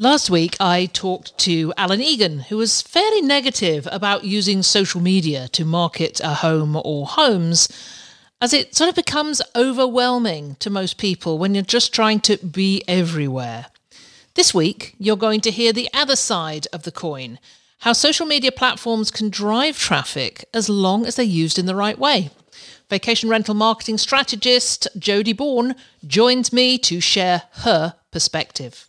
Last week, I talked to Alan Egan, who was fairly negative about using social media to market a home or homes, as it sort of becomes overwhelming to most people when you're just trying to be everywhere. This week, you're going to hear the other side of the coin how social media platforms can drive traffic as long as they're used in the right way. Vacation rental marketing strategist Jody Bourne joins me to share her perspective.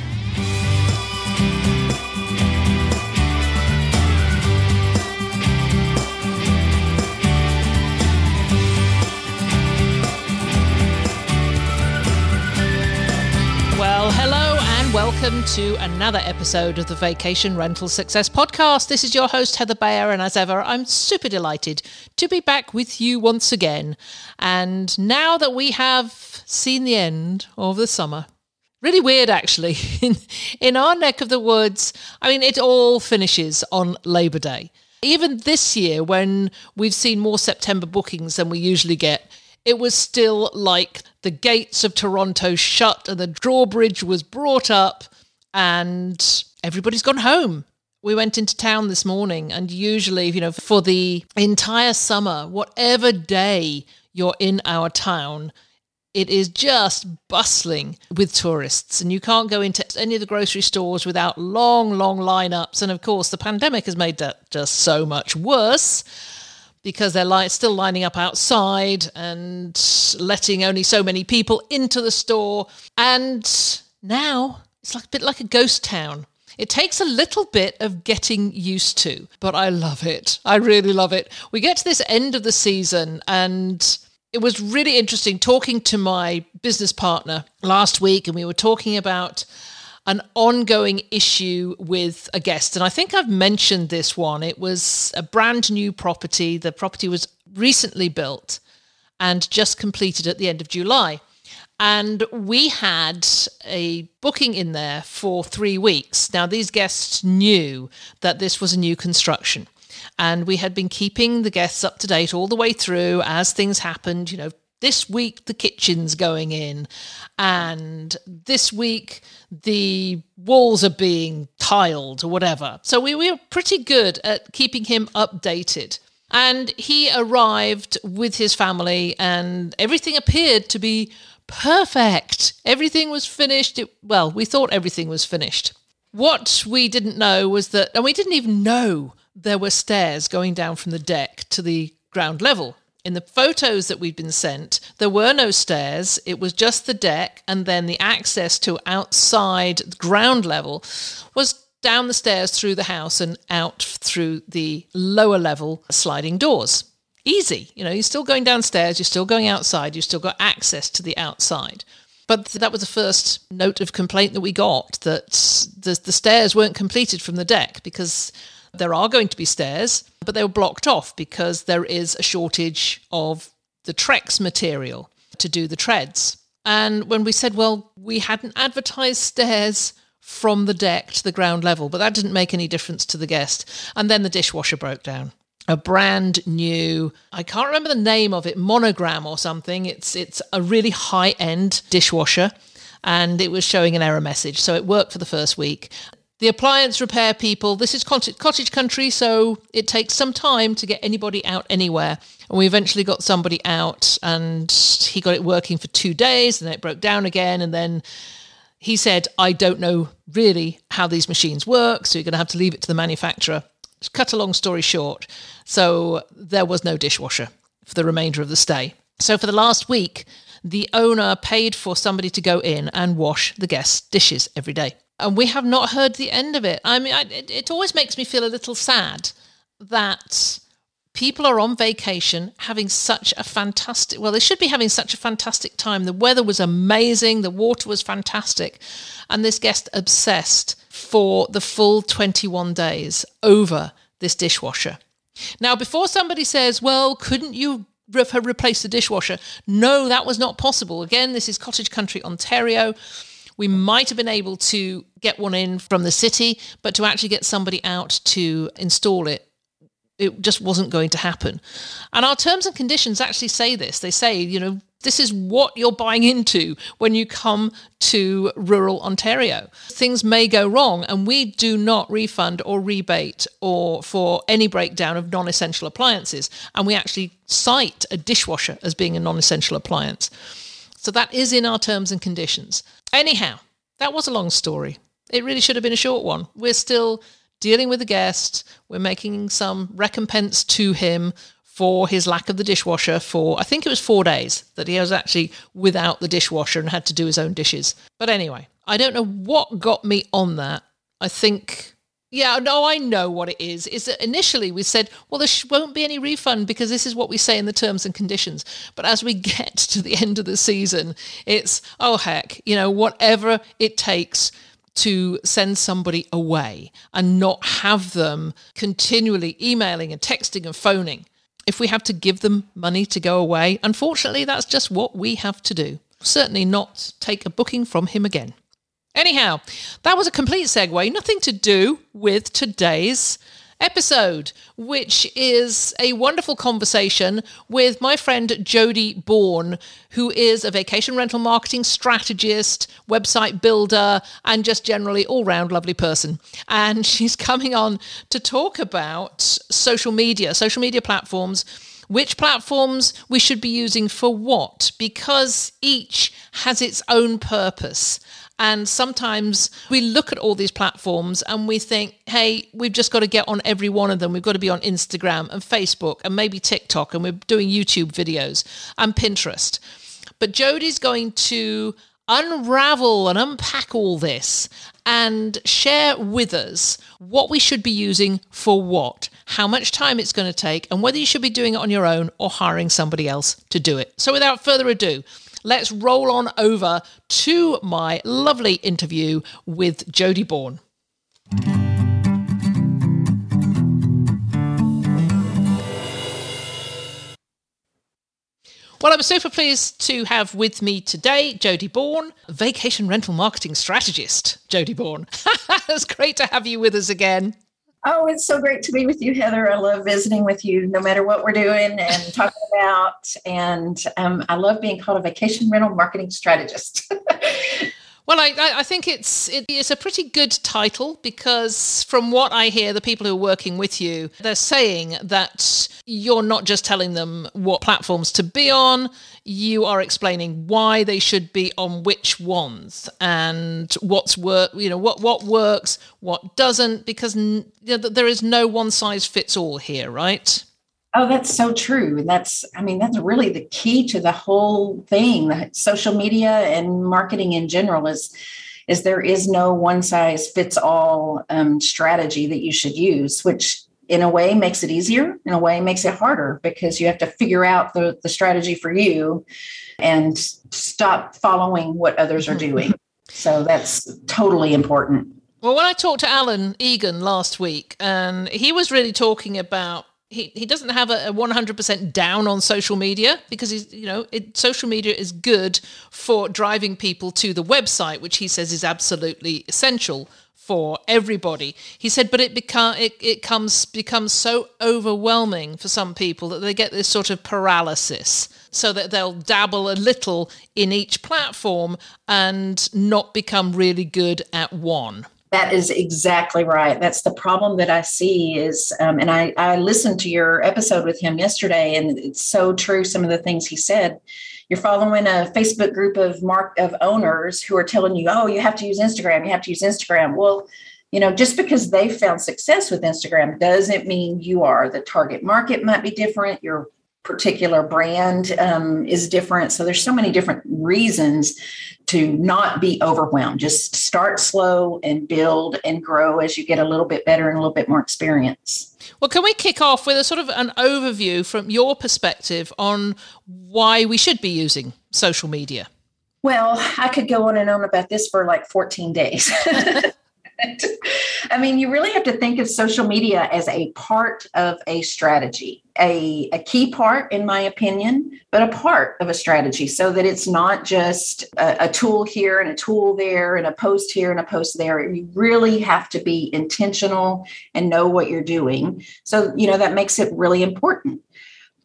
Welcome to another episode of the Vacation Rental Success Podcast. This is your host, Heather Bayer, and as ever, I'm super delighted to be back with you once again. And now that we have seen the end of the summer, really weird actually, in, in our neck of the woods, I mean, it all finishes on Labor Day. Even this year, when we've seen more September bookings than we usually get, it was still like the gates of Toronto shut and the drawbridge was brought up and everybody's gone home. We went into town this morning, and usually, you know, for the entire summer, whatever day you're in our town, it is just bustling with tourists, and you can't go into any of the grocery stores without long, long lineups. And of course, the pandemic has made that just so much worse because they're li- still lining up outside and letting only so many people into the store. And now it's like a bit like a ghost town. It takes a little bit of getting used to, but I love it. I really love it. We get to this end of the season and it was really interesting talking to my business partner last week and we were talking about an ongoing issue with a guest. And I think I've mentioned this one. It was a brand new property. The property was recently built and just completed at the end of July. And we had a booking in there for three weeks. Now, these guests knew that this was a new construction. And we had been keeping the guests up to date all the way through as things happened. You know, this week the kitchen's going in, and this week the walls are being tiled or whatever. So we, we were pretty good at keeping him updated. And he arrived with his family, and everything appeared to be perfect. Everything was finished. It, well, we thought everything was finished. What we didn't know was that, and we didn't even know there were stairs going down from the deck to the ground level. In the photos that we'd been sent, there were no stairs. It was just the deck, and then the access to outside ground level was down the stairs through the house and out through the lower level sliding doors. Easy. You know, you're still going downstairs, you're still going outside, you've still got access to the outside. But that was the first note of complaint that we got that the, the stairs weren't completed from the deck because there are going to be stairs, but they were blocked off because there is a shortage of the Trex material to do the treads. And when we said, well, we hadn't advertised stairs from the deck to the ground level, but that didn't make any difference to the guest. And then the dishwasher broke down. A brand new, I can't remember the name of it, monogram or something. It's it's a really high end dishwasher and it was showing an error message. So it worked for the first week. The appliance repair people, this is cottage country, so it takes some time to get anybody out anywhere. And we eventually got somebody out, and he got it working for two days, and then it broke down again. And then he said, I don't know really how these machines work, so you're going to have to leave it to the manufacturer. Cut a long story short, so there was no dishwasher for the remainder of the stay. So for the last week, the owner paid for somebody to go in and wash the guests' dishes every day and we have not heard the end of it. I mean, I, it, it always makes me feel a little sad that people are on vacation having such a fantastic well they should be having such a fantastic time the weather was amazing the water was fantastic and this guest obsessed for the full 21 days over this dishwasher now before somebody says well couldn't you re- replace the dishwasher. No, that was not possible. Again, this is cottage country Ontario. We might have been able to get one in from the city, but to actually get somebody out to install it, it just wasn't going to happen. And our terms and conditions actually say this. They say, you know, this is what you're buying into when you come to rural Ontario. Things may go wrong, and we do not refund or rebate or for any breakdown of non essential appliances. And we actually cite a dishwasher as being a non essential appliance. So that is in our terms and conditions. Anyhow, that was a long story. It really should have been a short one. We're still dealing with the guest, we're making some recompense to him for his lack of the dishwasher for I think it was four days that he was actually without the dishwasher and had to do his own dishes. But anyway, I don't know what got me on that. I think yeah, no, I know what it is. Is that initially we said, well, there won't be any refund because this is what we say in the terms and conditions. But as we get to the end of the season, it's, oh, heck, you know, whatever it takes to send somebody away and not have them continually emailing and texting and phoning if we have to give them money to go away, unfortunately, that's just what we have to do. Certainly not take a booking from him again. Anyhow, that was a complete segue, nothing to do with today's episode, which is a wonderful conversation with my friend Jody Bourne, who is a vacation rental marketing strategist, website builder, and just generally all round lovely person. And she's coming on to talk about social media, social media platforms which platforms we should be using for what, because each has its own purpose. And sometimes we look at all these platforms and we think, hey, we've just got to get on every one of them. We've got to be on Instagram and Facebook and maybe TikTok, and we're doing YouTube videos and Pinterest. But Jody's going to unravel and unpack all this and share with us what we should be using for what, how much time it's going to take, and whether you should be doing it on your own or hiring somebody else to do it. So, without further ado, let's roll on over to my lovely interview with Jody Bourne. Well, I'm super pleased to have with me today Jody Bourne, vacation rental marketing strategist. Jody Bourne, it's great to have you with us again. Oh, it's so great to be with you, Heather. I love visiting with you no matter what we're doing and talking about. And um, I love being called a vacation rental marketing strategist. Well, I, I think it's it, it's a pretty good title because from what I hear, the people who are working with you, they're saying that you're not just telling them what platforms to be on, you are explaining why they should be on which ones and what's work, you know, what what works, what doesn't, because there is no one size fits all here, right? Oh, that's so true. And that's, I mean, that's really the key to the whole thing. The social media and marketing in general is, is there is no one size fits all um, strategy that you should use, which in a way makes it easier, in a way makes it harder because you have to figure out the, the strategy for you and stop following what others are doing. So that's totally important. Well, when I talked to Alan Egan last week, and he was really talking about he, he doesn't have a, 100% down on social media because he's you know it, social media is good for driving people to the website which he says is absolutely essential for everybody. He said but it become it, it comes becomes so overwhelming for some people that they get this sort of paralysis. So that they'll dabble a little in each platform and not become really good at one that is exactly right. That's the problem that I see is, um, and I, I listened to your episode with him yesterday, and it's so true. Some of the things he said. You're following a Facebook group of mark of owners who are telling you, "Oh, you have to use Instagram. You have to use Instagram." Well, you know, just because they found success with Instagram doesn't mean you are. The target market might be different. Your particular brand um, is different. So there's so many different reasons to not be overwhelmed. Just start slow and build and grow as you get a little bit better and a little bit more experience. Well, can we kick off with a sort of an overview from your perspective on why we should be using social media? Well, I could go on and on about this for like 14 days. I mean, you really have to think of social media as a part of a strategy, a, a key part, in my opinion, but a part of a strategy so that it's not just a, a tool here and a tool there and a post here and a post there. You really have to be intentional and know what you're doing. So, you know, that makes it really important.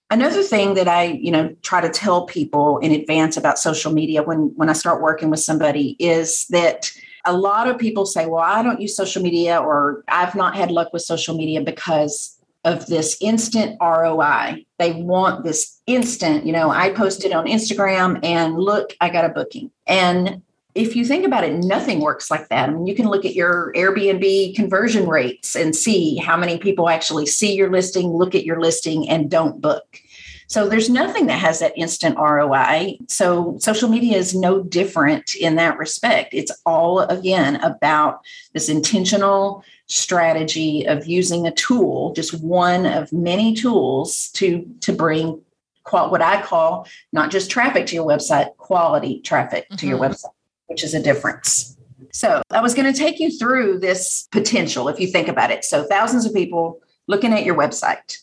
Another thing that I, you know, try to tell people in advance about social media when when I start working with somebody is that a lot of people say, well, I don't use social media or I've not had luck with social media because of this instant ROI. They want this instant, you know, I posted on Instagram and look, I got a booking. And if you think about it, nothing works like that. I mean, you can look at your Airbnb conversion rates and see how many people actually see your listing, look at your listing, and don't book. So there's nothing that has that instant ROI. So social media is no different in that respect. It's all, again, about this intentional strategy of using a tool, just one of many tools to, to bring qual- what I call not just traffic to your website, quality traffic mm-hmm. to your mm-hmm. website, which is a difference. So I was going to take you through this potential if you think about it. So thousands of people looking at your website,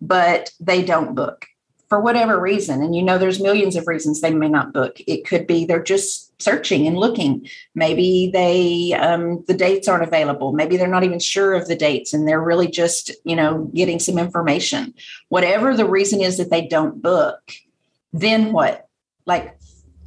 but they don't book for whatever reason and you know there's millions of reasons they may not book. It could be they're just searching and looking. Maybe they um, the dates aren't available. Maybe they're not even sure of the dates and they're really just you know getting some information. Whatever the reason is that they don't book then what? Like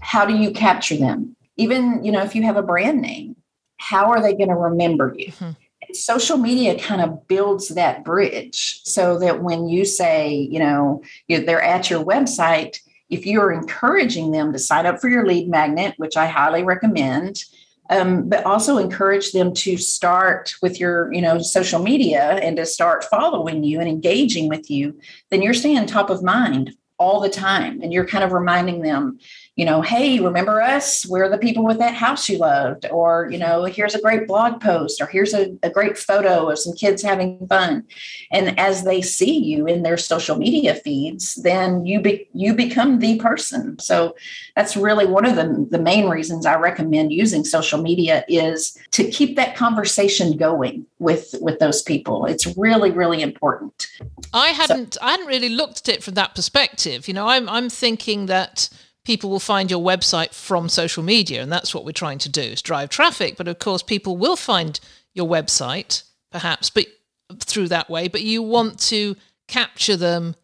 how do you capture them? Even you know if you have a brand name how are they going to remember you? Mm-hmm social media kind of builds that bridge so that when you say, you know, they're at your website, if you're encouraging them to sign up for your lead magnet, which I highly recommend, um, but also encourage them to start with your, you know, social media and to start following you and engaging with you, then you're staying top of mind all the time and you're kind of reminding them you know, hey, remember us? We're the people with that house you loved. Or, you know, here's a great blog post, or here's a, a great photo of some kids having fun. And as they see you in their social media feeds, then you be, you become the person. So that's really one of the, the main reasons I recommend using social media is to keep that conversation going with with those people. It's really, really important. I hadn't so, I hadn't really looked at it from that perspective. You know, I'm I'm thinking that people will find your website from social media and that's what we're trying to do is drive traffic. But of course people will find your website perhaps but through that way but you want to capture them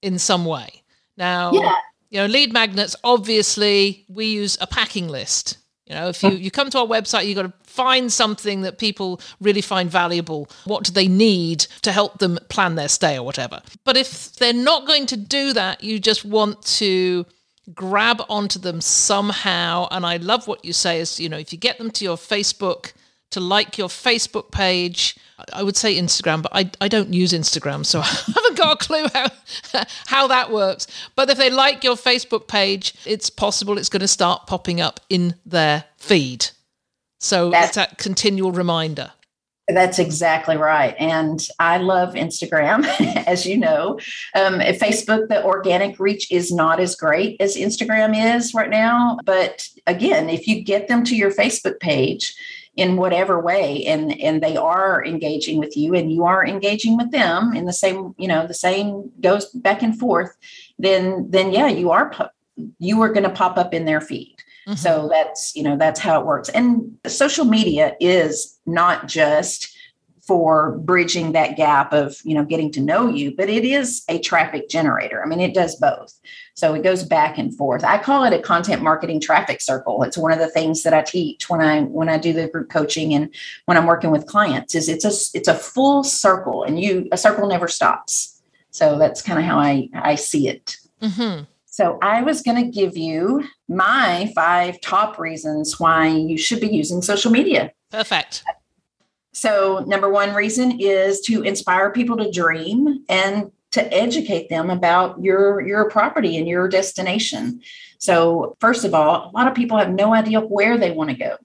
in some way. Now yeah. you know lead magnets obviously we use a packing list. You know if you, mm. you come to our website you've got to find something that people really find valuable. What do they need to help them plan their stay or whatever? But if they're not going to do that you just want to grab onto them somehow. And I love what you say is, you know, if you get them to your Facebook, to like your Facebook page, I would say Instagram, but I, I don't use Instagram, so I haven't got a clue how, how that works. But if they like your Facebook page, it's possible it's going to start popping up in their feed. So That's- it's that continual reminder. That's exactly right. And I love Instagram, as you know. Um, Facebook, the organic reach is not as great as Instagram is right now. But again, if you get them to your Facebook page, in whatever way and and they are engaging with you and you are engaging with them in the same you know the same goes back and forth then then yeah you are you are going to pop up in their feed Mm-hmm. So that's, you know, that's how it works. And social media is not just for bridging that gap of, you know, getting to know you, but it is a traffic generator. I mean, it does both. So it goes back and forth. I call it a content marketing traffic circle. It's one of the things that I teach when I when I do the group coaching and when I'm working with clients is it's a it's a full circle and you a circle never stops. So that's kind of how I I see it. Mm-hmm. So I was going to give you my five top reasons why you should be using social media. Perfect. So, number one reason is to inspire people to dream and to educate them about your your property and your destination. So, first of all, a lot of people have no idea where they want to go.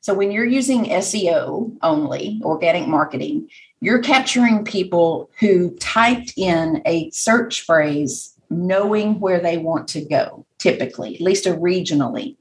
So, when you're using SEO only, organic marketing, you're capturing people who typed in a search phrase knowing where they want to go, typically, at least regionally.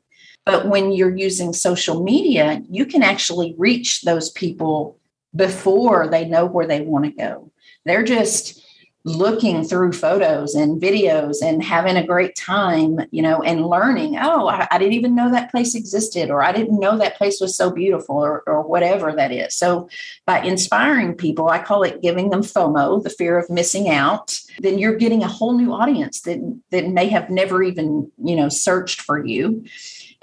But when you're using social media, you can actually reach those people before they know where they want to go. They're just looking through photos and videos and having a great time, you know, and learning, oh, I, I, didn't even know that place existed, or I didn't know that place was so beautiful, or, or whatever that is. So, by inspiring people, I call it giving them FOMO, the fear of missing out, then you're getting a whole new audience that, that may have never even, you know, searched for you.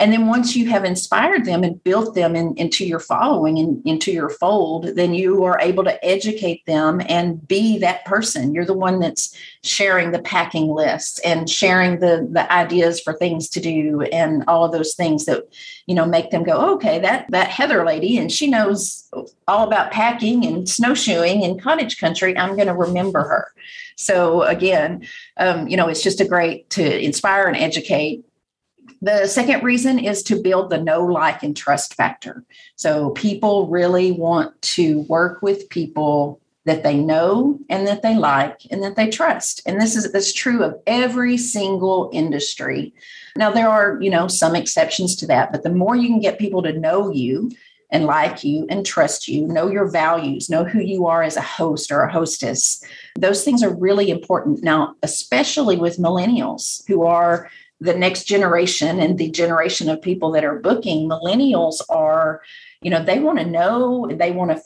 And then once you have inspired them and built them in, into your following and into your fold, then you are able to educate them and be that person. You're the one that's sharing the packing list and sharing the, the ideas for things to do and all of those things that, you know, make them go, okay, that that Heather lady, and she knows all about packing and snowshoeing in cottage country. I'm going to remember her. So again, um, you know, it's just a great to inspire and educate the second reason is to build the know, like, and trust factor. So people really want to work with people that they know and that they like and that they trust. And this is that's true of every single industry. Now there are, you know, some exceptions to that, but the more you can get people to know you and like you and trust you, know your values, know who you are as a host or a hostess. Those things are really important. Now, especially with millennials who are the next generation and the generation of people that are booking millennials are you know they want to know they want to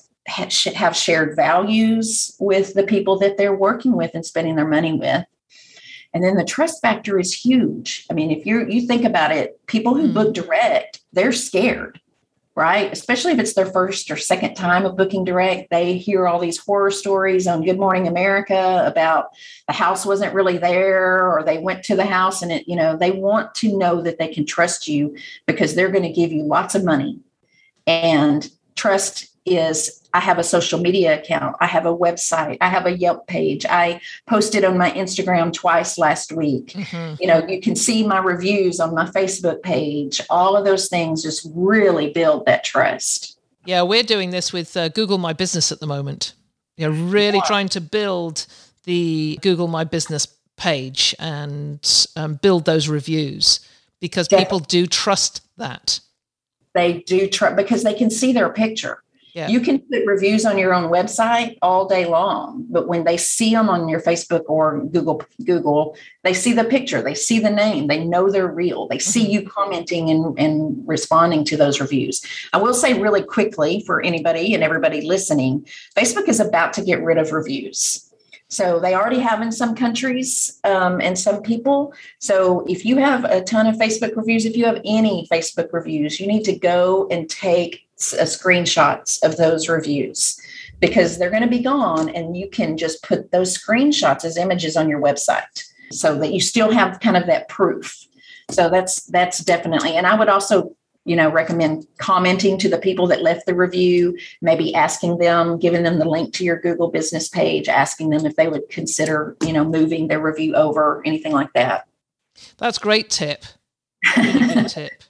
have shared values with the people that they're working with and spending their money with. And then the trust factor is huge. I mean if you you think about it people who mm-hmm. book direct they're scared right? Especially if it's their first or second time of booking direct, they hear all these horror stories on Good Morning America about the house wasn't really there or they went to the house and it, you know, they want to know that they can trust you because they're going to give you lots of money. And trust is I have a social media account, I have a website, I have a Yelp page. I posted on my Instagram twice last week. Mm-hmm. You know, you can see my reviews on my Facebook page. All of those things just really build that trust. Yeah, we're doing this with uh, Google My Business at the moment. You're really yeah. trying to build the Google My Business page and um, build those reviews because Definitely. people do trust that. They do trust because they can see their picture yeah. You can put reviews on your own website all day long, but when they see them on your Facebook or Google, Google, they see the picture, they see the name, they know they're real. They see mm-hmm. you commenting and, and responding to those reviews. I will say really quickly for anybody and everybody listening, Facebook is about to get rid of reviews. So they already have in some countries um, and some people. So if you have a ton of Facebook reviews, if you have any Facebook reviews, you need to go and take Uh, screenshots of those reviews because they're going to be gone and you can just put those screenshots as images on your website so that you still have kind of that proof. So that's that's definitely and i would also you know recommend commenting to the people that left the review maybe asking them giving them the link to your google business page asking them if they would consider you know moving their review over anything like that. That's great tip. Good tip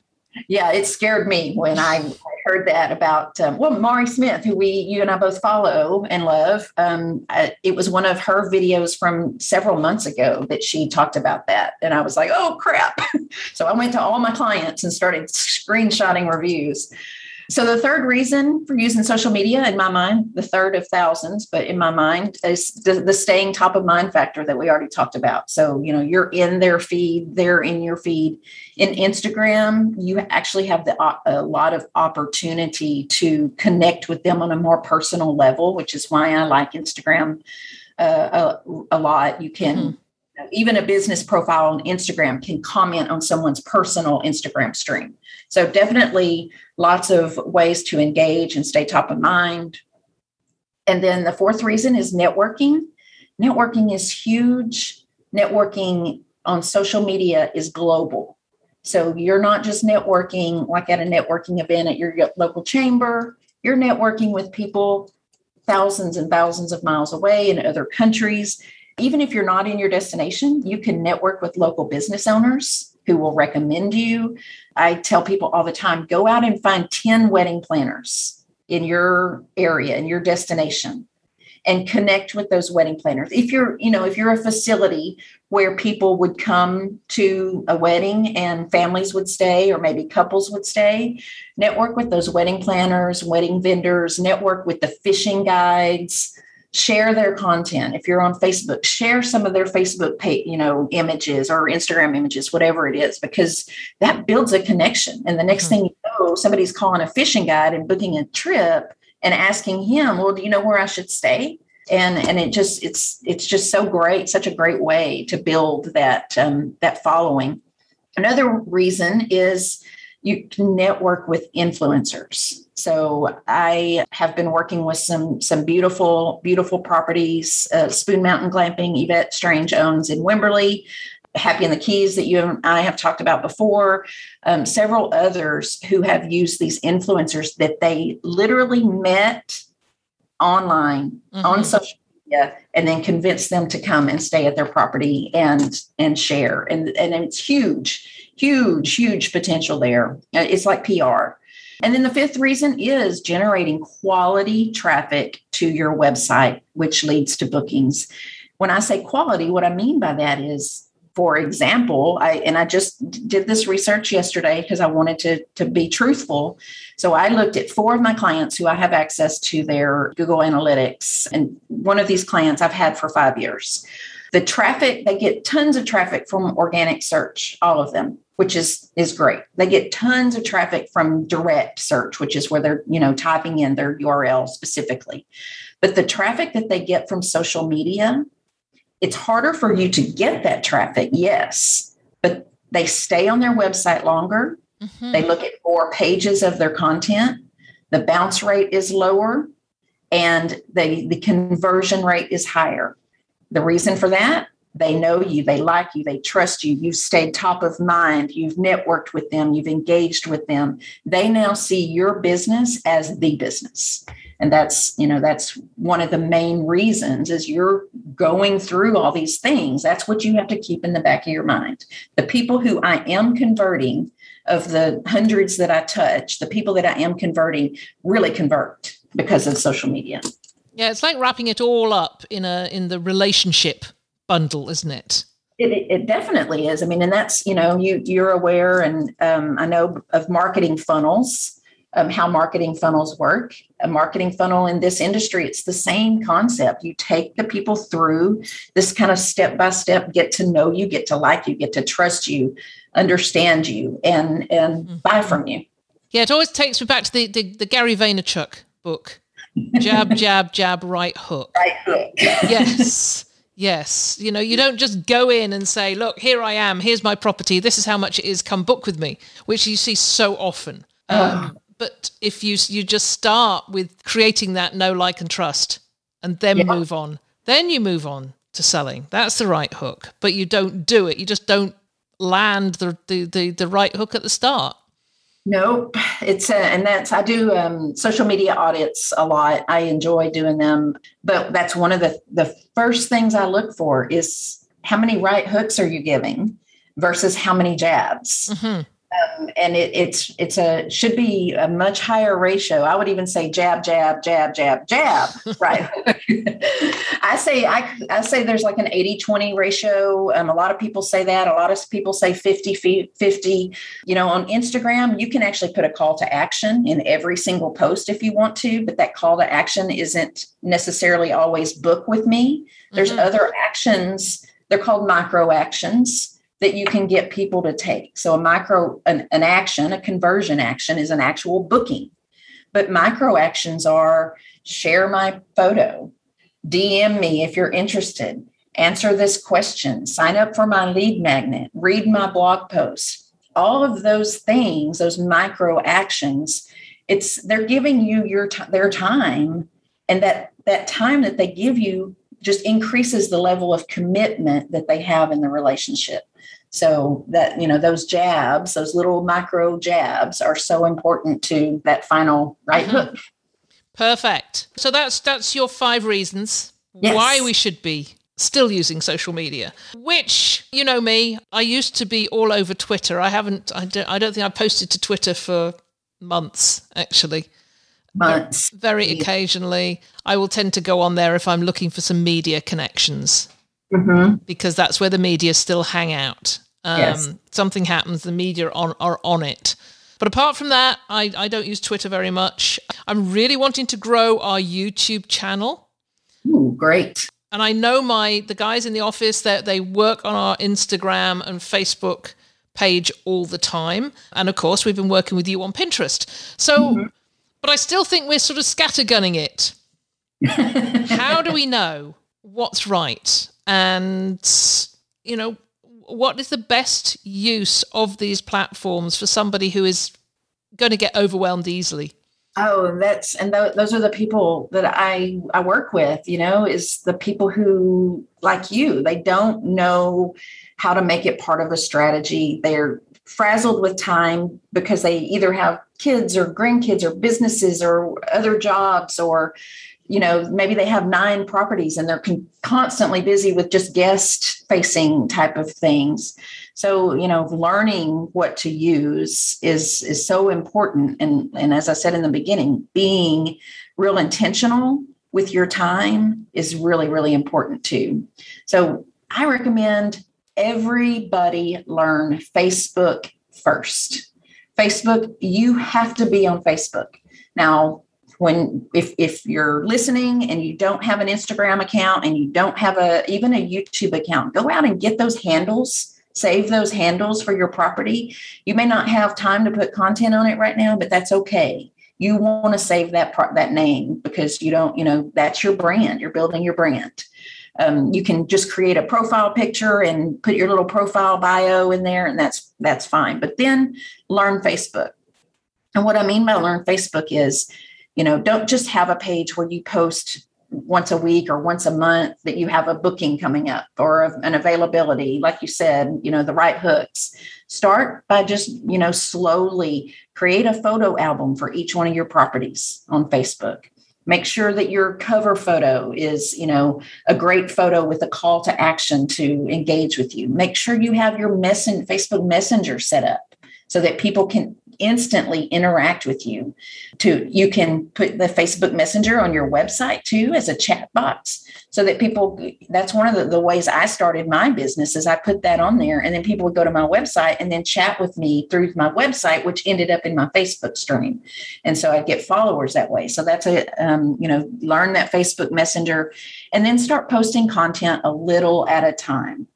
yeah, it scared me when I heard that about um, well, Mari Smith, who we you and I both follow and love. Um, I, it was one of her videos from several months ago that she talked about that, and I was like, oh crap! so I went to all my clients and started screenshotting reviews. So the third reason for using social media, in my mind, the third of thousands, but in my mind, is the, the, staying top of mind factor that we already talked about. So you know, you're in their feed, they're in your feed. In Instagram, you actually have the, a lot of opportunity to connect with them on a more personal level, which is why I like Instagram uh, a, a, lot. You can. Mm-hmm even a business profile on Instagram can comment on someone's personal Instagram stream. So, definitely lots of ways to engage and stay top of mind. And then the fourth reason is networking. Networking is huge. Networking on social media is global. So, you're not just networking like at a networking event at your local chamber, you're networking with people thousands and thousands of miles away in other countries even if you're not in your destination, you can network with local business owners who will recommend you. I tell people all the time go out and find 10 wedding planners in your area, in your destination, and connect with those wedding planners. If you're, you know, if you're a facility where people would come to a wedding and families would stay or maybe couples would stay, network with those wedding planners, wedding vendors, network with the fishing guides, share their content. If you're on facebook share some of their facebook page you know images or instagram images whatever it is because that builds a connection. And the next mm-hmm. thing you know somebody's calling a fishing guide and booking a trip and asking him well do you know where i should stay? And and it just it's it's just so great such a great way to build that um, that following. Another reason is you can network with influencers so I have been working with some some beautiful beautiful properties. Uh, Spoon Mountain Glamping, Yvette Strange owns in Wimberley. Happy in the Keys that you and I have talked about before. Um, several others who have used these influencers that they literally met online mm-hmm. on social media and then convinced them to come and stay at their property and and share and and it's huge huge huge potential there uh, it's like pr and then the fifth reason is generating quality traffic to your website, which leads to bookings. When I say quality, what I mean by that is, for example, I and I just did this research yesterday because I wanted to, to be truthful. So I looked at four of my clients who I have access to their Google Analytics. And one of these clients I've had for five years. The traffic, they get tons of traffic from organic search, all of them which is is great. They get tons of traffic from direct search, which is where they're, you know, typing in their URL specifically. But the traffic that they get from social media, it's harder for you to get that traffic, yes, but they stay on their website longer. Mm-hmm. They look at more pages of their content. The bounce rate is lower and the, the conversion rate is higher. The reason for that they know you, they like you, they trust you, you've stayed top of mind, you've networked with them, you've engaged with them. They now see your business as the business. And that's, you know, that's one of the main reasons is you're going through all these things. That's what you have to keep in the back of your mind. The people who I am converting of the hundreds that I touch, the people that I am converting really convert because of social media. Yeah, it's like wrapping it all up in a in the relationship bundle, isn't it? It, it definitely is. I mean, and that's you know you you're aware, and um, I know of marketing funnels, um, how marketing funnels work. A marketing funnel in this industry, it's the same concept. You take the people through this kind of step by step, get to know you, get to like you, get to trust you, understand you, and and mm-hmm. buy from you. Yeah, it always takes me back to the the, the Gary Vaynerchuk book. Jab, jab, jab, right hook. Right hook. yes. Yes. You know, you don't just go in and say, look, here I am. Here's my property. This is how much it is. Come book with me, which you see so often. Um, but if you, you just start with creating that no like, and trust and then yeah. move on, then you move on to selling. That's the right hook. But you don't do it. You just don't land the, the, the, the right hook at the start. Nope. It's a, and that's I do um, social media audits a lot. I enjoy doing them, but that's one of the the first things I look for is how many right hooks are you giving versus how many jabs. Mm-hmm. Um, and it, it's it's a should be a much higher ratio. I would even say jab, jab, jab, jab, jab. right. I say I, I say there's like an 80-20 ratio. Um, a lot of people say that. A lot of people say 50 50. You know, on Instagram, you can actually put a call to action in every single post if you want to, but that call to action isn't necessarily always book with me. There's mm-hmm. other actions. They're called micro actions that you can get people to take. So a micro an, an action, a conversion action is an actual booking. But micro actions are share my photo, DM me if you're interested, answer this question, sign up for my lead magnet, read my blog post. All of those things, those micro actions, it's they're giving you your t- their time and that that time that they give you just increases the level of commitment that they have in the relationship. So that, you know, those jabs, those little micro jabs are so important to that final right mm-hmm. hook. Perfect. So that's that's your five reasons yes. why we should be still using social media which you know me i used to be all over twitter i haven't i don't, I don't think i posted to twitter for months actually months. Very occasionally, I will tend to go on there if I'm looking for some media connections mm-hmm. because that's where the media still hang out. Um, yes. Something happens, the media are on, are on it. But apart from that, I, I don't use Twitter very much. I'm really wanting to grow our YouTube channel. Ooh, great. And I know my the guys in the office that they work on our Instagram and Facebook page all the time. And of course, we've been working with you on Pinterest. So, mm-hmm. but I still think we're sort of scattergunning it. How do we know what's right? And, you know, what is the best use of these platforms for somebody who is going to get overwhelmed easily? Oh, that's and th- those are the people that I I work with. You know, is the people who like you. They don't know how to make it part of a strategy. They're frazzled with time because they either have kids or grandkids or businesses or other jobs or you know maybe they have nine properties and they're con- constantly busy with just guest facing type of things. So you know learning what to use is is so important. And and as i said in the beginning being real intentional with your time is really really important too. So i recommend everybody learn facebook first. Facebook you have to be on facebook. Now when if if you're listening and you don't have an Instagram account and you don't have a even a YouTube account, go out and get those handles, save those handles for your property. You may not have time to put content on it right now, but that's okay. You want to save that part that name because you don't, you know, that's your brand. You're building your brand. Um, you can just create a profile picture and put your little profile bio in there, and that's that's fine. But then learn Facebook. And what I mean by learn Facebook is you know don't just have a page where you post once a week or once a month that you have a booking coming up or an availability. Like you said you know the right hooks. Start by just you know slowly create a photo album for each one of your properties on facebook. Make sure that your cover photo is you know a great photo with a call to action to engage with you. Make sure you have your messen- facebook messenger set up so that people can instantly interact with you. To you can put the facebook messenger on your website too as a chat box so that people that's one of the, the ways i started my business is i put that on there and then people would go to my website and then chat with me through my website which ended up in my facebook stream. And so i get followers that way. So that's a um, you know learn that facebook messenger and then start posting content a little at a time.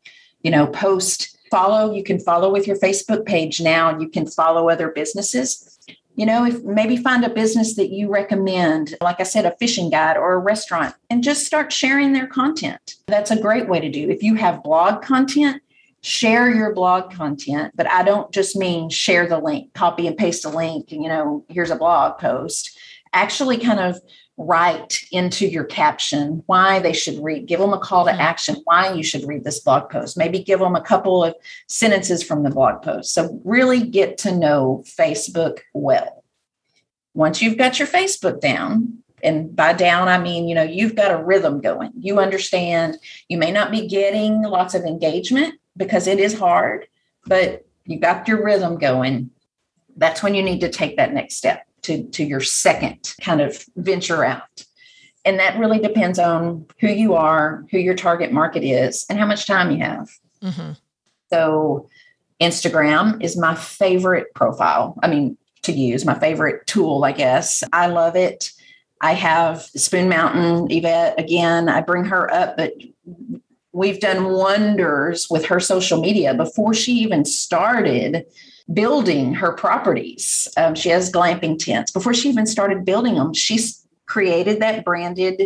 You know post follow you can follow with your facebook page now and you can follow other businesses. You know if maybe find a business that you recommend like i said a fishing guide or a restaurant and just start sharing their content. That's a great way to do. If you have blog content share your blog content but i don't just mean share the link copy and paste a link and you know here's a blog post actually kind of write into your caption why they should read. Give them a call to mm-hmm. action why you should read this blog post. Maybe give them a couple of sentences from the blog post. So really get to know facebook well. Once you've got your facebook down and by down i mean you know you've got a rhythm going. You understand. You may not be getting lots of engagement because it is hard but you got your rhythm going. That's when you need to take that next step to, to your second kind of venture out. And that really depends on who you are, who your target market is, and how much time you have. Mm-hmm. So, Instagram is my favorite profile. I mean, to use my favorite tool, I guess. I love it. I have Spoon Mountain Yvette again. I bring her up, but we've done wonders with her social media before she even started building her properties. Um, she has glamping tents. Before she even started building them, she created that branded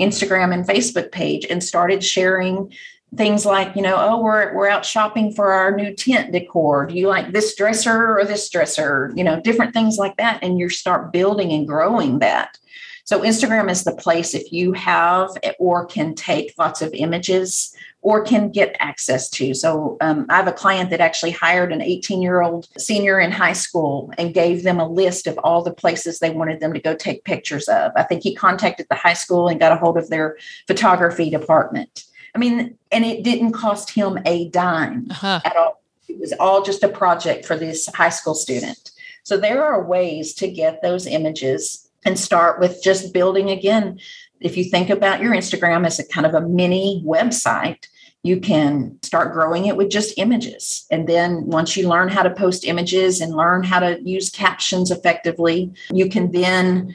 Instagram and Facebook page and started sharing things like, you know, oh, we're we're out shopping for our new tent decor. Do you like this dresser or this dresser? You know, different things like that. And you start building and growing that. So Instagram is the place if you have or can take lots of images or can get access to. So um, I have a client that actually hired an 18 year old senior in high school and gave them a list of all the places they wanted them to go take pictures of. I think he contacted the high school and got a hold of their photography department. I mean, and it didn't cost him a dime uh-huh. at all. It was all just a project for this high school student. So there are ways to get those images and start with just building again. If you think about your Instagram as a kind of a mini website, you can start growing it with just images. And then once you learn how to post images and learn how to use captions effectively, you can then,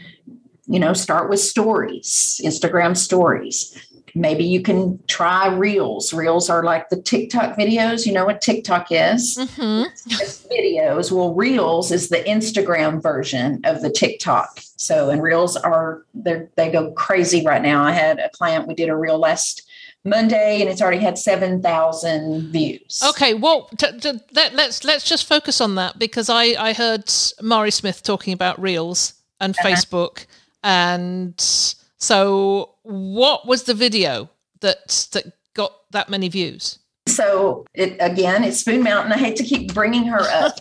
you know, start with stories, Instagram stories. Maybe you can try reels. Reels are like the TikTok videos. You know what TikTok is? Mm-hmm. videos. Well, reels is the Instagram version of the TikTok. So, and reels are they they go crazy right now. I had a client. We did a reel last Monday, and it's already had seven thousand views. Okay, well, t- t- let, let's let's just focus on that because I I heard Mari Smith talking about reels and uh-huh. Facebook, and so what was the video that that got that many views? So it again, it's Spoon Mountain. I hate to keep bringing her up.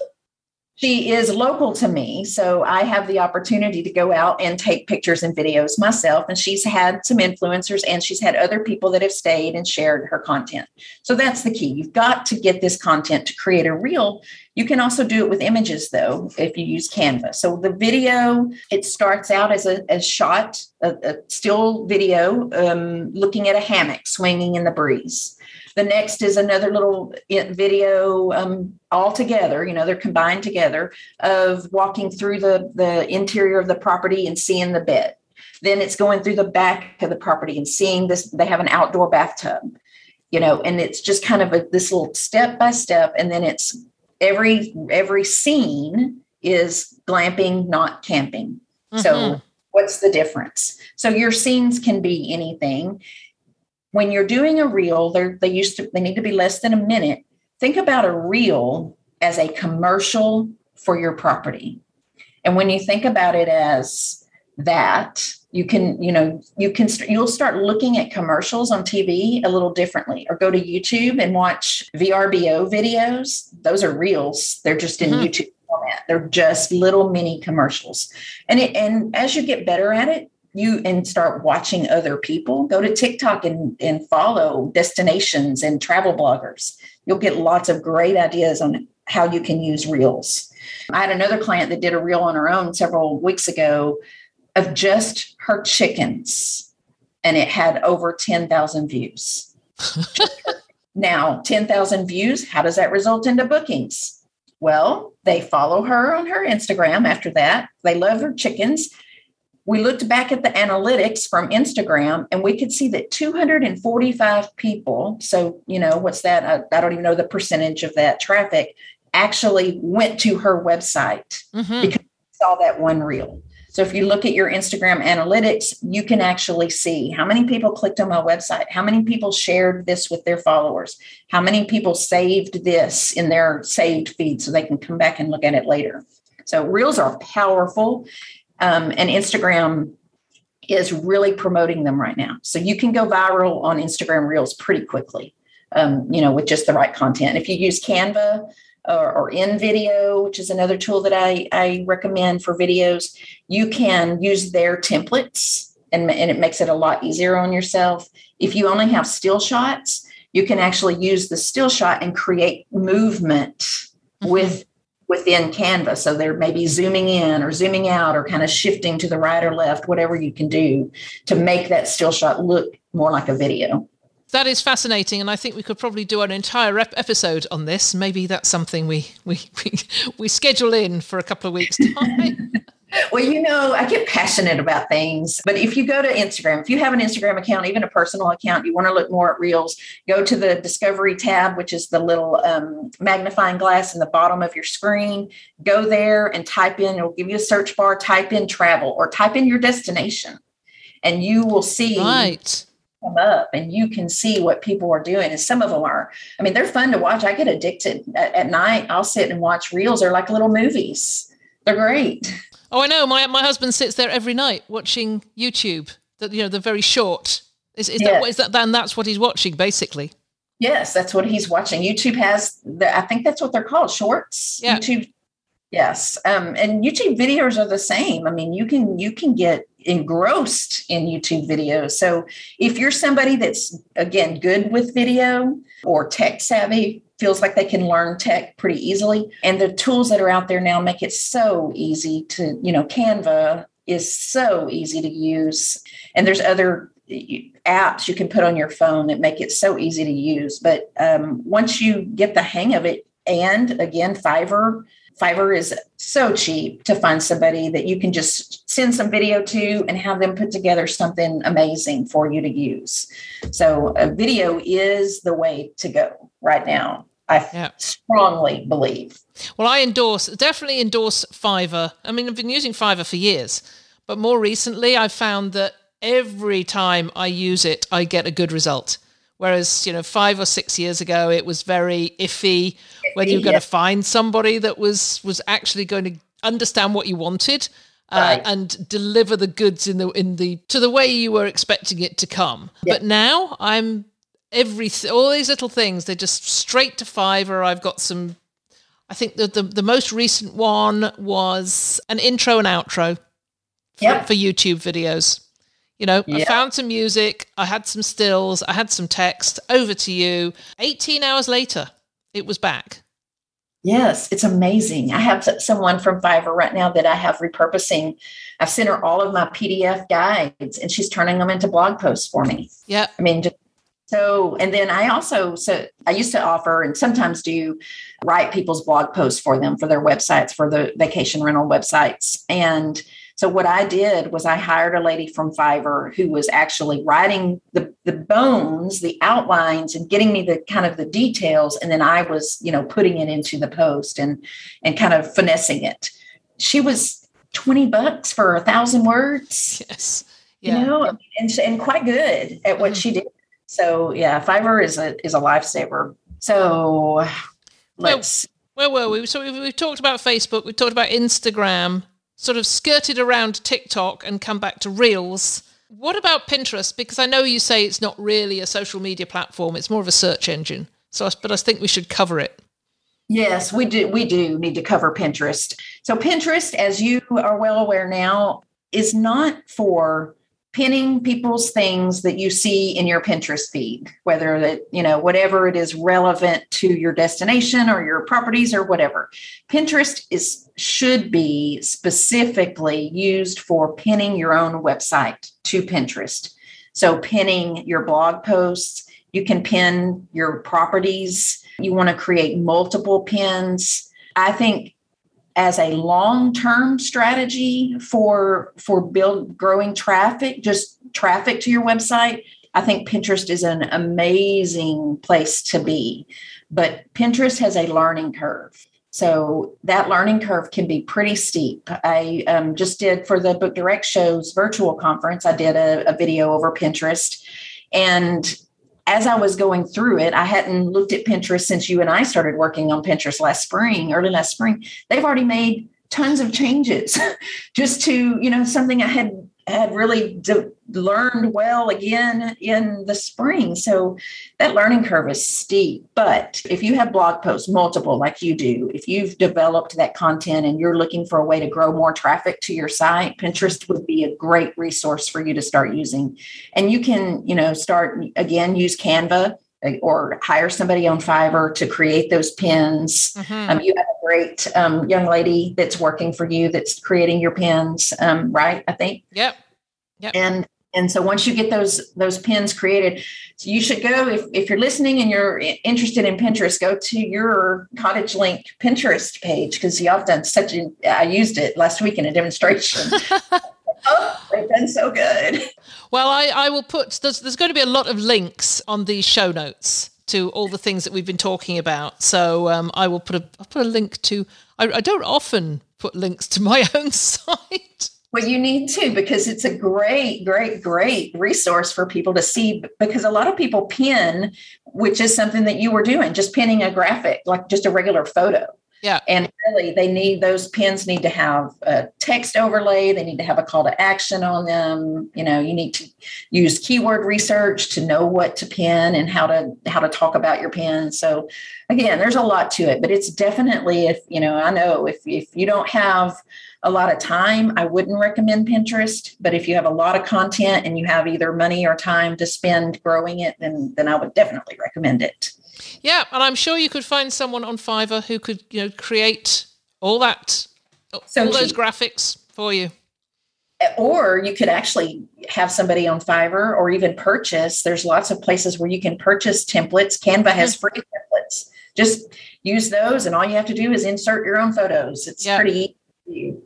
She is local to me. So I have the opportunity to go out and take pictures and videos myself. And she's had some influencers and she's had other people that have stayed and shared her content. So that's the key. You've got to get this content to create a reel. You can also do it with images though, if you use Canva. So the video, it starts out as a, a shot, a, a still video um, looking at a hammock swinging in the breeze the next is another little video um, all together, you know, they're combined together of walking through the, the interior of the property and seeing the bed. Then it's going through the back of the property and seeing this, they have an outdoor bathtub, you know, and it's just kind of a, this little step by step. And then it's every, every scene is glamping, not camping. Mm-hmm. So what's the difference? So your scenes can be anything when you're doing a reel, they used to they need to be less than a minute. Think about a reel as a commercial for your property. And when you think about it as that, you can, you know, you can you'll start looking at commercials on TV a little differently or go to YouTube and watch VRBO videos. Those are reels. They're just in mm-hmm. YouTube format. They're just little mini commercials. And it, and as you get better at it, you and start watching other people go to tiktok and, and follow destinations and travel bloggers. You'll get lots of great ideas on how you can use reels. I had another client that did a reel on her own several weeks ago of just her chickens and it had over 10,000 views. Now 10,000 views how does that result into bookings? Well, they follow her on her Instagram after that. They love her chickens we looked back at the analytics from Instagram and we could see that 245 people, so, you know, what's that? I, I don't even know the percentage of that traffic, actually went to her website mm-hmm. because saw that one reel. So if you look at your Instagram analytics, you can actually see how many people clicked on my website, how many people shared this with their followers, how many people saved this in their saved feed so they can come back and look at it later. So reels are powerful um, and Instagram is really promoting them right now. So you can go viral on Instagram Reels pretty quickly, um, you know, with just the right content. If you use Canva or, or InVideo, which is another tool that I, I recommend for videos, you can use their templates and, and it makes it a lot easier on yourself. If you only have still shots, you can actually use the still shot and create movement mm-hmm. with within Canva. So they're maybe zooming in or zooming out or kind of shifting to the right or left, whatever you can do to make that still shot look more like a video. That is fascinating, and I think we could probably do an entire episode on this. Maybe that's something we we we, we schedule in for a couple of weeks' time. well, you know, I get passionate about things, but if you go to Instagram, if you have an Instagram account, even a personal account, you want to look more at reels, go to the discovery tab, which is the little um, magnifying glass in the bottom of your screen. Go there and type in, it'll give you a search bar, type in travel or type in your destination, and you will see. Right. come up and you can see what people are doing and some of them are i mean they're fun to watch. I get addicted at, at night. I'll sit and watch reels. They're like little movies. They're great Oh, I know. My my husband sits there every night watching YouTube. That you know, the very short. Is is yes. that is that then that's what he's watching basically? Yes, that's what he's watching. YouTube has the, I think that's what they're called, shorts. Yeah. YouTube. Yes. Um, and YouTube videos are the same. I mean, you can you can get engrossed in YouTube videos. So if you're somebody that's again good with video or tech savvy, feels like they can learn tech pretty easily. And the tools that are out there now make it so easy to, you know, Canva is so easy to use. And there's other apps you can put on your phone that make it so easy to use. But um, once you get the hang of it, and again, Fiverr, Fiverr is so cheap to find somebody that you can just send some video to and have them put together something amazing for you to use. So, a video is the way to go right now. I yeah. strongly believe. Well, I endorse, definitely endorse Fiverr. I mean, I've been using Fiverr for years, but more recently, I've found that every time I use it, I get a good result. Whereas, you know, five or six years ago, it was very iffy whether you're going to find somebody that was was actually going to understand what you wanted uh, right. and deliver the goods in the in the to the way you were expecting it to come. But now I'm every all these little things they're just straight to Fiverr. I've got some. I think the the, the most recent one was an intro and outro for, yep. for YouTube videos. You know, I found some music, I had some stills, I had some text, over to you. 18 hours later, it was back. Yes, it's amazing. I have someone from Fiverr right now that I have repurposing. I've sent her all of my PDF guides and she's turning them into blog posts for me. Yeah. I mean, just so, and then I also, so I used to offer and sometimes do write people's blog posts for them for their websites, for the vacation rental websites. And so what I did was I hired a lady from Fiverr who was actually writing the, the bones, the outlines, and getting me the kind of the details. And then I was, you know, putting it into the post and and kind of finessing it. She was 20 bucks for a thousand words. Yes. Yeah. You know, and, and quite good at what mm-hmm. she did. So yeah, Fiverr is a is a lifesaver. So let's where were we? So we've, we've talked about Facebook, we've talked about Instagram sort of skirted around TikTok and come back to Reels. What about Pinterest? Because I know you say it's not really a social media platform; it's more of a search engine. So, but I think we should cover it. Yes, we do. We do need to cover Pinterest. So, Pinterest, as you are well aware now, is not for pinning people's things that you see in your Pinterest feed, whether that, you know, whatever it is relevant to your destination or your properties or whatever. Pinterest is should be specifically used for pinning your own website to Pinterest. So pinning your blog posts, you can pin your properties, you want to create multiple pins. I think as a long-term strategy for for build growing traffic just traffic to your website i think pinterest is an amazing place to be but pinterest has a learning curve so that learning curve can be pretty steep i um, just did for the book direct shows virtual conference i did a, a video over pinterest and as I was going through it, I hadn't looked at Pinterest since you and I started working on Pinterest last spring, early last spring. They've already made tons of changes just to, you know, something I had had really de- learned well again in the spring. So that learning curve is steep. But if you have blog posts, multiple like you do, if you've developed that content and you're looking for a way to grow more traffic to your site, Pinterest would be a great resource for you to start using. And you can, you know, start again, use Canva or hire somebody on Fiverr to create those pins. Mm-hmm. Um, you have a great um, young lady that's working for you that's creating your pins, um, right? I think. Yep. Yep. And and so once you get those those pins created, so you should go if if you're listening and you're interested in Pinterest, go to your Cottage Link Pinterest page because y'all have done such a. I used it last week in a demonstration. oh, they've been so good. Well, I, I will put there's, there's going to be a lot of links on the show notes to all the things that we've been talking about. So um, I will put a I'll put a link to. I, I don't often put links to my own site. Well, you need to because it's a great, great, great resource for people to see. Because a lot of people pin, which is something that you were doing, just pinning a graphic, like just a regular photo. Yeah. And really, they need those pins need to have a text overlay. They need to have a call to action on them. You know, you need to use keyword research to know what to pin and how to how to talk about your pin. So, again, there's a lot to it, but it's definitely if you know, I know if if you don't have a lot of time, I wouldn't recommend Pinterest. But if you have a lot of content and you have either money or time to spend growing it, then then I would definitely recommend it. Yeah, and I'm sure you could find someone on Fiverr who could, you know, create all that, so all cheap. those graphics for you. or you could actually have somebody on Fiverr or even purchase. There's lots of places where you can purchase templates. Canva has mm-hmm. free templates. Just use those, and all you have to do is insert your own photos. It's pretty easy.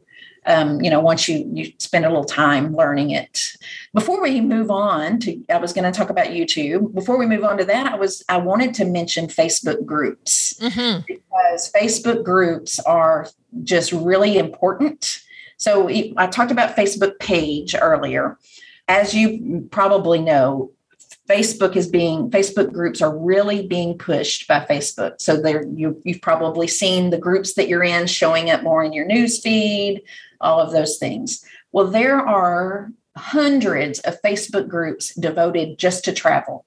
Um, you know, once you you spend a little time learning it. Before we move on to, I was going to talk about YouTube. Before we move on to that, I was I wanted to mention Facebook groups mm-hmm. because Facebook groups are just really important so I talked about Facebook page earlier. As you probably know, Facebook is being Facebook groups are really being pushed by Facebook. So there you you've probably seen the groups that you're in showing up more in your news feed, all of those things. Well, there are hundreds of Facebook groups devoted just to travel.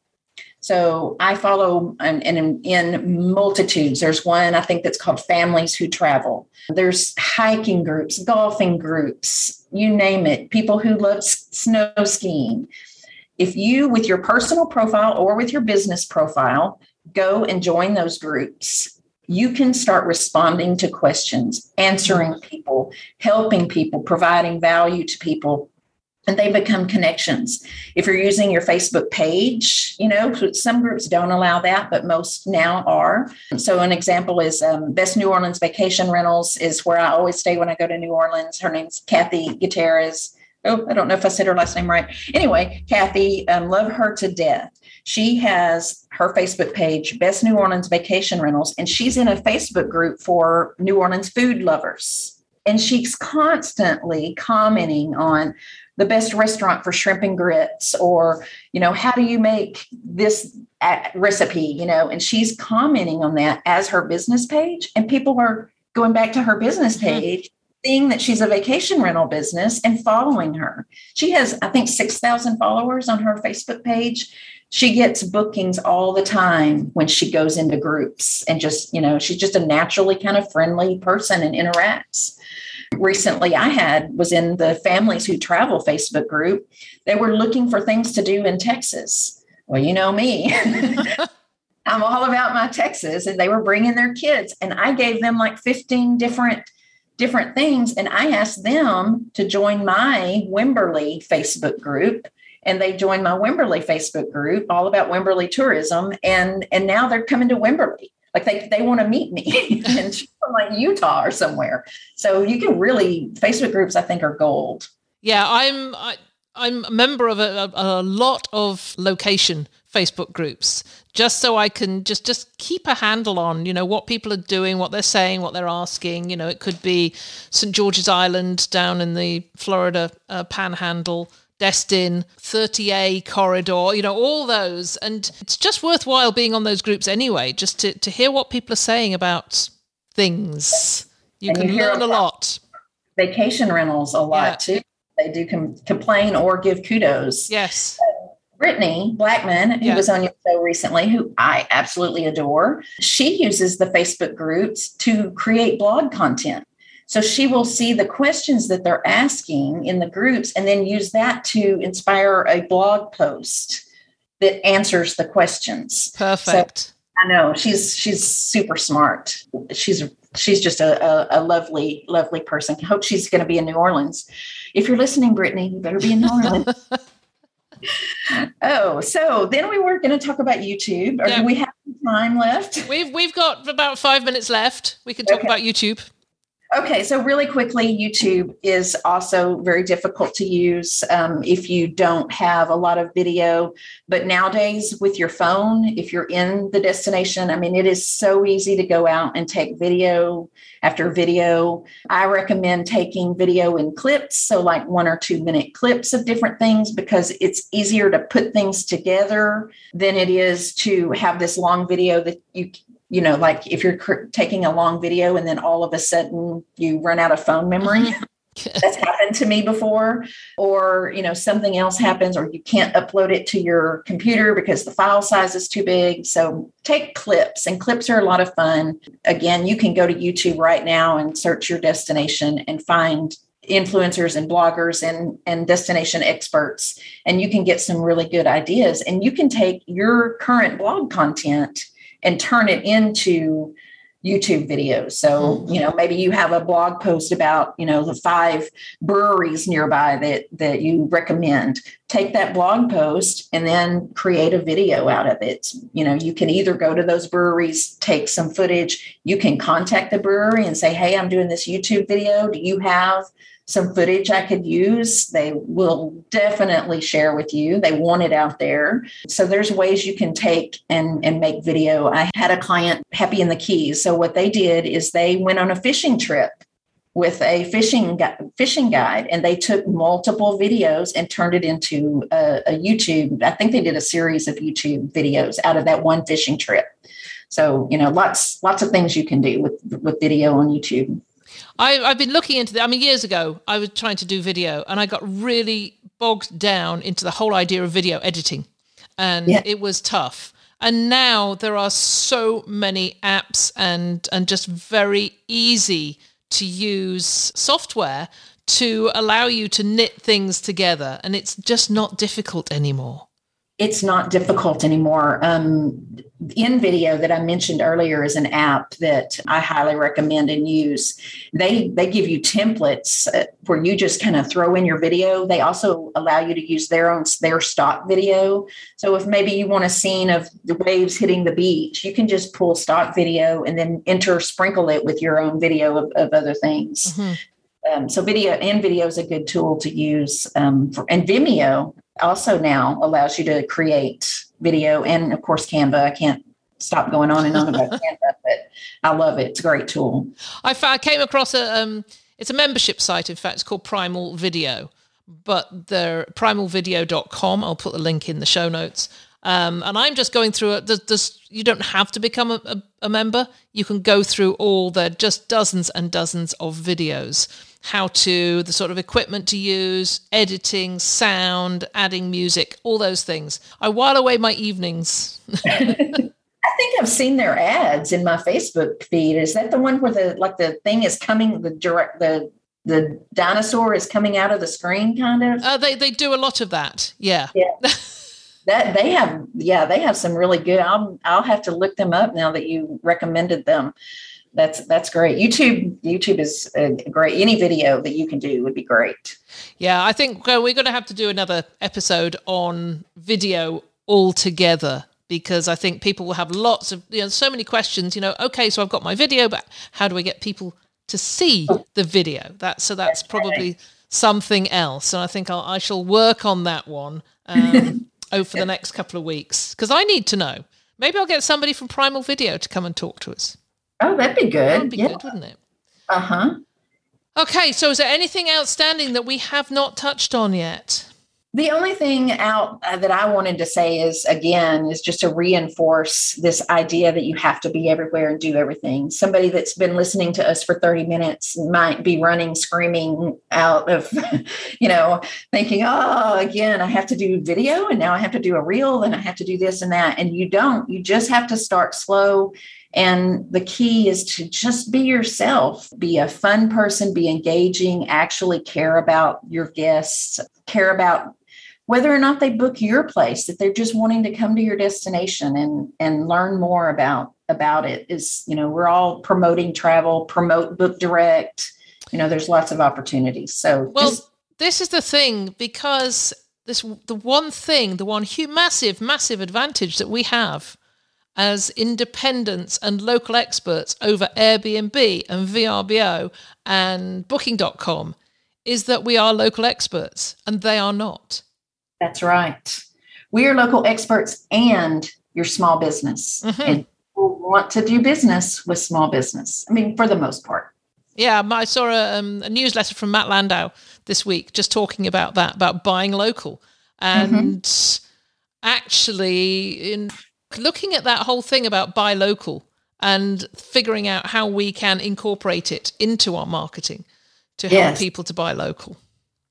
So I follow and, in, in multitudes. There's one I think that's called Families Who Travel. There's hiking groups, golfing groups, you name it. People who love snow skiing. If you, with your personal profile or with your business profile, go and join those groups, you can start responding to questions, answering people, helping people, providing value to people and they become connections. If you're using your Facebook page, you know, some groups don't allow that, but most now are. So, an example is um, Best New Orleans Vacation Rentals, is where I always stay when I go to New Orleans. Her name's Kathy Gutierrez. Oh, I don't know if I said her last name right. Anyway, Kathy, um, love her to death. She has her Facebook page, Best New Orleans Vacation Rentals, and she's in a Facebook group for New Orleans food lovers. And she's constantly commenting on the best restaurant for shrimp and grits or you know how do you make this recipe you know and she's commenting on that as her business page and people are going back to her business mm-hmm. page seeing that she's a vacation rental business and following her she has i think 6000 followers on her facebook page she gets bookings all the time when she goes into groups and just you know she's just a naturally kind of friendly person and interacts recently I had was in the Families Who Travel Facebook group. They were looking for things to do in Texas. Well, you know me. I'm all about my Texas and they were bringing their kids and I gave them like 15 different different things and I asked them to join my Wimberley Facebook group and they joined my Wimberley Facebook group all about Wimberley tourism and and now they're coming to Wimberley like they, they want to meet me in like Utah or somewhere. So you can really Facebook groups I think are gold. Yeah, I'm I, I'm a member of a, a, a lot of location Facebook groups just so I can just just keep a handle on you know what people are doing, what they're saying, what they're asking. You know, it could be St George's Island down in the Florida uh, Panhandle Destin, 30A corridor, you know, all those. And it's just worthwhile being on those groups anyway, just to, to hear what people are saying about things. You and can you learn a lot. Vacation rentals a lot yeah. too. They do com- complain or give kudos. Yes. Brittany Blackman, who yeah. was on your show recently, who I absolutely adore, she uses the Facebook groups to create blog content. So she will see the questions that they're asking in the groups and then use that to inspire a blog post that answers the questions. Perfect. So I know she's she's super smart. She's she's just a, a, a lovely, lovely person. I hope she's going to be in New Orleans. If you're listening, Brittany, you better be in New Orleans. oh, so then we were going to talk about YouTube. Or yeah. do we have time left? We've we've got about five minutes left. We can talk okay. about YouTube. Okay, so really quickly, YouTube is also very difficult to use um, if you don't have a lot of video. But nowadays, with your phone, if you're in the destination, I mean, it is so easy to go out and take video after video. I recommend taking video in clips, so like one or two minute clips of different things, because it's easier to put things together than it is to have this long video that you you know, like if you're cr- taking a long video and then all of a sudden you run out of phone memory. Mm-hmm. That's happened to me before. Or, you know, something else happens or you can't upload it to your computer because the file size is too big. So take clips, and clips are a lot of fun. Again, you can go to YouTube right now and search your destination and find influencers and bloggers and, and destination experts, and you can get some really good ideas. And you can take your current blog content and turn it into YouTube videos. So, hmm. you know, maybe you have a blog post about, you know, the five breweries nearby that that you recommend. Take that blog post and then create a video out of it. You know, you can either go to those breweries, take some footage, you can contact the brewery and say, "Hey, I'm doing this YouTube video. Do you have some footage I could use, they will definitely share with you. They want it out there. So there's ways you can take and, and make video. I had a client, Happy in the Keys. So what they did is they went on a fishing trip with a fishing fishing guide and they took multiple videos and turned it into a, a YouTube. I think they did a series of YouTube videos out of that one fishing trip. So, you know, lots lots of things you can do with with video on YouTube. I, have been looking into that. I mean, years ago, I was trying to do video and I got really bogged down into the whole idea of video editing. And yeah. it was tough. And now there are so many apps and, and just very easy to use software to allow you to knit things together. And it's just not difficult anymore it's not difficult anymore. Um, InVideo that I mentioned earlier is an app that I highly recommend and use. They they give you templates uh, where you just kind of throw in your video. They also allow you to use their own their stock video. So if maybe you want a scene of the waves hitting the beach, you can just pull stock video and then enter sprinkle it with your own video of, of other things. Mm-hmm. Um, so video InVideo is a good tool to use um, for, and Vimeo also now allows you to create video and of course Canva. I can't stop going on and on about Canva, but I love it. It's a great tool. I, I came across a um, it's a membership site. In fact, it's called Primal Video, but they're primalvideo.com. I'll put the link in the show notes. Um, and I'm just going through it. There's, there's, you don't have to become a, a, a member. You can go through all the just dozens and dozens of videos how to, the sort of equipment to use, editing, sound, adding music, all those things. I while away my evenings. I think I've seen their ads in my Facebook feed. Is that the one where the like the thing is coming the direct the the dinosaur is coming out of the screen kind of? Uh, they they do a lot of that. Yeah. Yeah. that they have yeah, they have some really good I'll I'll have to look them up now that you recommended them that's that's great. YouTube YouTube is great. Any video that you can do would be great. Yeah, I think we're going to have to do another episode on video altogether because I think people will have lots of you know so many questions. You know, okay, so I've got my video, but how do I get people to see the video? That so that's probably something else, and I think I'll, I shall work on that one um, over the next couple of weeks because I need to know. Maybe I'll get somebody from Primal Video to come and talk to us. Oh, that'd be good. That'd be yeah. good, wouldn't it? Uh huh. Okay, so is there anything outstanding that we have not touched on yet? The only thing out uh, that I wanted to say is again is just to reinforce this idea that you have to be everywhere and do everything. Somebody that's been listening to us for 30 minutes might be running screaming out of you know thinking, "Oh, again, I have to do video and now I have to do a reel and I have to do this and that." And you don't. You just have to start slow and the key is to just be yourself, be a fun person, be engaging, actually care about your guests, care about whether or not they book your place, that they're just wanting to come to your destination and, and learn more about about it is, you know, we're all promoting travel, promote book direct. You know, there's lots of opportunities. So well, just, this is the thing because this the one thing, the one huge, massive, massive advantage that we have as independents and local experts over Airbnb and VRBO and Booking.com is that we are local experts and they are not. That's right. We are local experts and your small business. Mm-hmm. And people want to do business with small business. I mean, for the most part. Yeah, I saw a, um, a newsletter from Matt Landau this week just talking about that, about buying local. And mm-hmm. actually, in looking at that whole thing about buy local and figuring out how we can incorporate it into our marketing to help yes. people to buy local.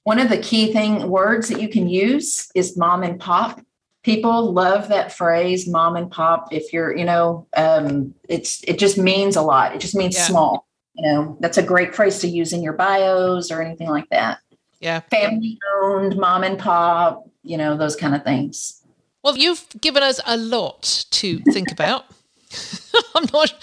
One of the key thing words that you can use is mom and pop. People love that phrase, mom and pop. If you're, you know, um, it's it just means a lot. It just means yeah. small. You know, that's a great phrase to use in your bios or anything like that. Yeah. Family owned, mom and pop, you know, those kind of things. Well, you've given us a lot to think about. I'm not.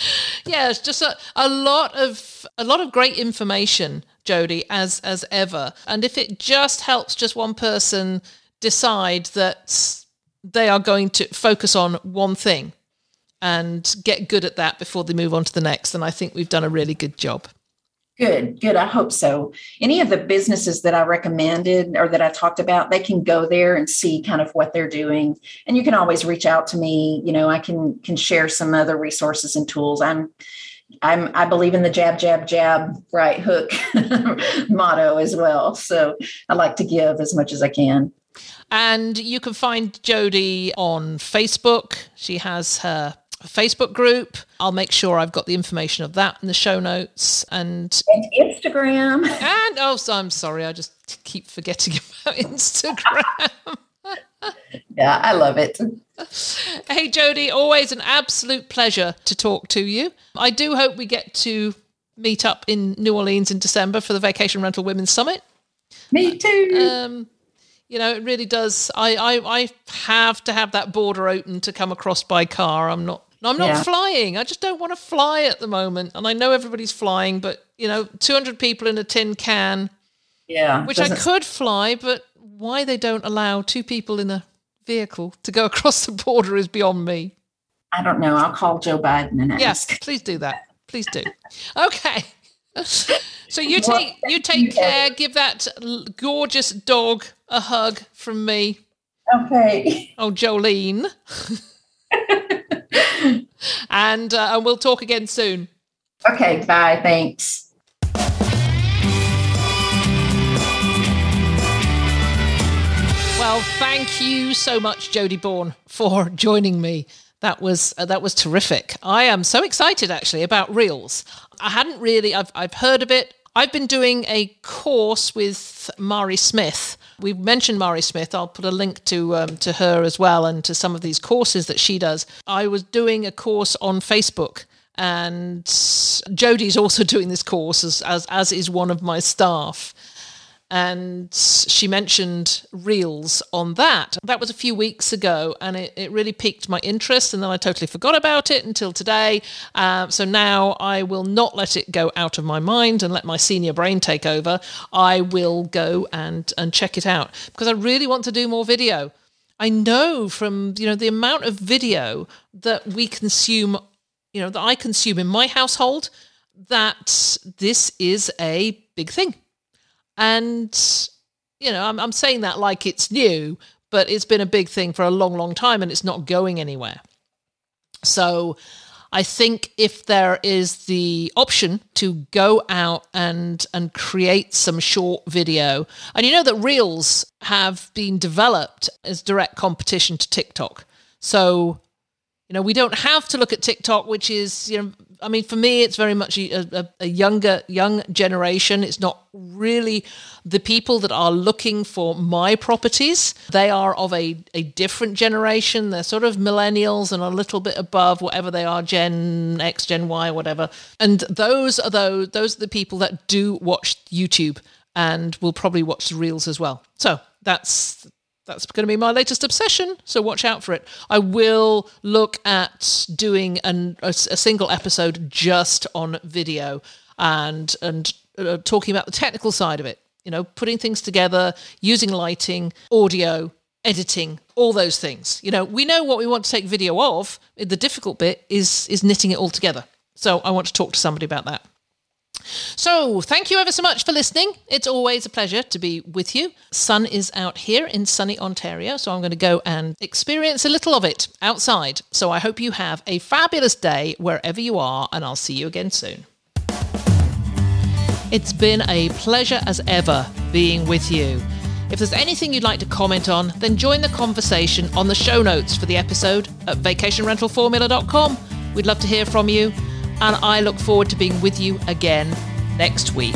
Yeah, it's just a, a lot of a lot of great information, Jody, as as ever. And if it just helps just one person decide that they are going to focus on one thing and get good at that before they move on to the next, then I think we've done a really good job. Good, good. I hope so. Any of the businesses that I recommended or that I talked about, they can go there and see kind of what they're doing. And you can always reach out to me. You know, I can can share some other resources and tools. I'm I'm I believe in the jab, jab, jab, right hook motto as well. So I like to give as much as I can. And you can find Jody on Facebook. She has her Facebook group. I'll make sure I've got the information of that in the show notes and, and Instagram. And oh, so I'm sorry, I just keep forgetting about Instagram. yeah, I love it. Hey, Jody, always an absolute pleasure to talk to you. I do hope we get to meet up in New Orleans in December for the Vacation Rental Women's Summit. Me too. Um, you know, it really does. I, I, I have to have that border open to come across by car. I'm not I'm not yeah. flying. I just don't want to fly at the moment. And I know everybody's flying, but you know, 200 people in a tin can. Yeah. Which I could fly, but why they don't allow two people in a vehicle to go across the border is beyond me. I don't know. I'll call Joe Biden and yes, ask. please do that. Please do. Okay. So you take you take care. Give that gorgeous dog a hug from me. Okay. Oh, Jolene. And uh, and we'll talk again soon. Okay, bye. Thanks. Well, thank you so much, Jody Bourne, for joining me. That was uh, that was terrific. I am so excited actually about Reels. I hadn't really I've I've heard of it. I've been doing a course with Mari Smith we mentioned Mari Smith. I'll put a link to um, to her as well and to some of these courses that she does. I was doing a course on Facebook and Jody's also doing this course as, as, as is one of my staff and she mentioned reels on that. That was a few weeks ago, and it, it really piqued my interest. And then I totally forgot about it until today. Uh, so now I will not let it go out of my mind and let my senior brain take over. I will go and and check it out because I really want to do more video. I know from you know the amount of video that we consume, you know that I consume in my household, that this is a big thing and, you know, I'm, I'm saying that like it's new, but it's been a big thing for a long, long time and it's not going anywhere. So I think if there is the option to go out and and create some short video, and you know that Reels have been developed as direct competition to TikTok. So, you know, we don't have to look at TikTok, which is, you know, I mean, for me, it's very much a, a, a, younger young generation. It's not really the people that are looking for my properties. They are of a, a different generation. They're sort of millennials and a little bit above whatever they are, Gen X, Gen Y, whatever. And those are those those are the people that do watch YouTube and will probably watch the reels as well. So that's that's going to be my latest obsession. So watch out for it. I will look at doing an, a, a single episode just on video and and uh, talking about the technical side of it. You know, putting things together, using lighting, audio, editing, all those things. You know, we know what we want to take video of. The difficult bit is is knitting it all together. So I want to talk to somebody about that. So, thank you ever so much for listening. It's always a pleasure to be with you. Sun is out here in sunny Ontario, so I'm going to go and experience a little of it outside. So, I hope you have a fabulous day wherever you are, and I'll see you again soon. It's been a pleasure as ever being with you. If there's anything you'd like to comment on, then join the conversation on the show notes for the episode at vacationrentalformula.com. We'd love to hear from you and I look forward to being with you again next week.